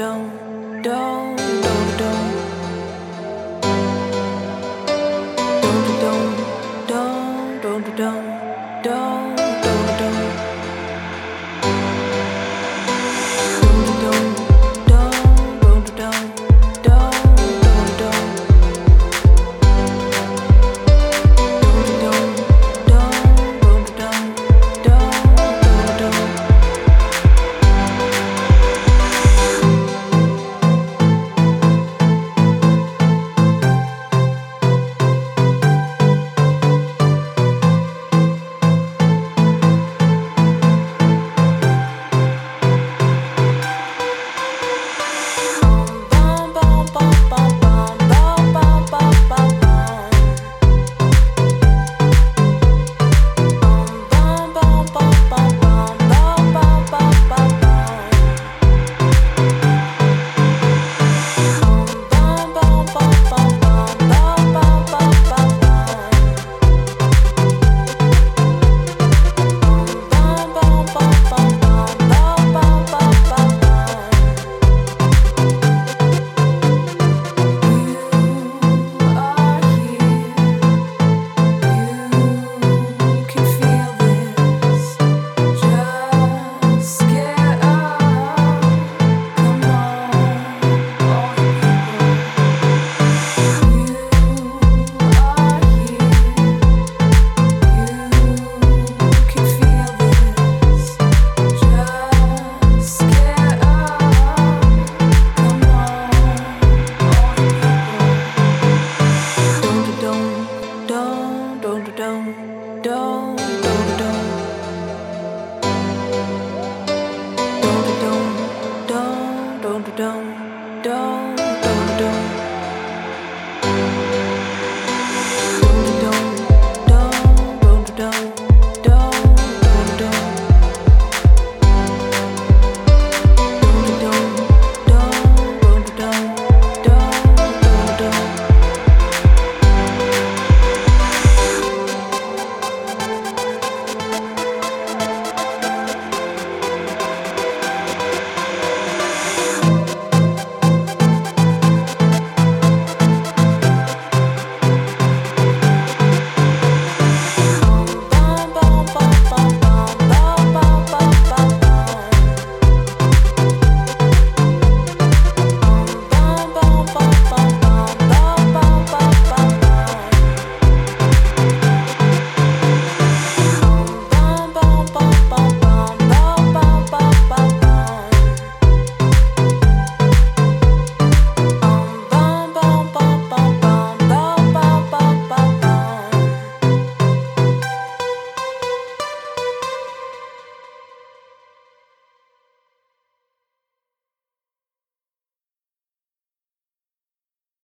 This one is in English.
don't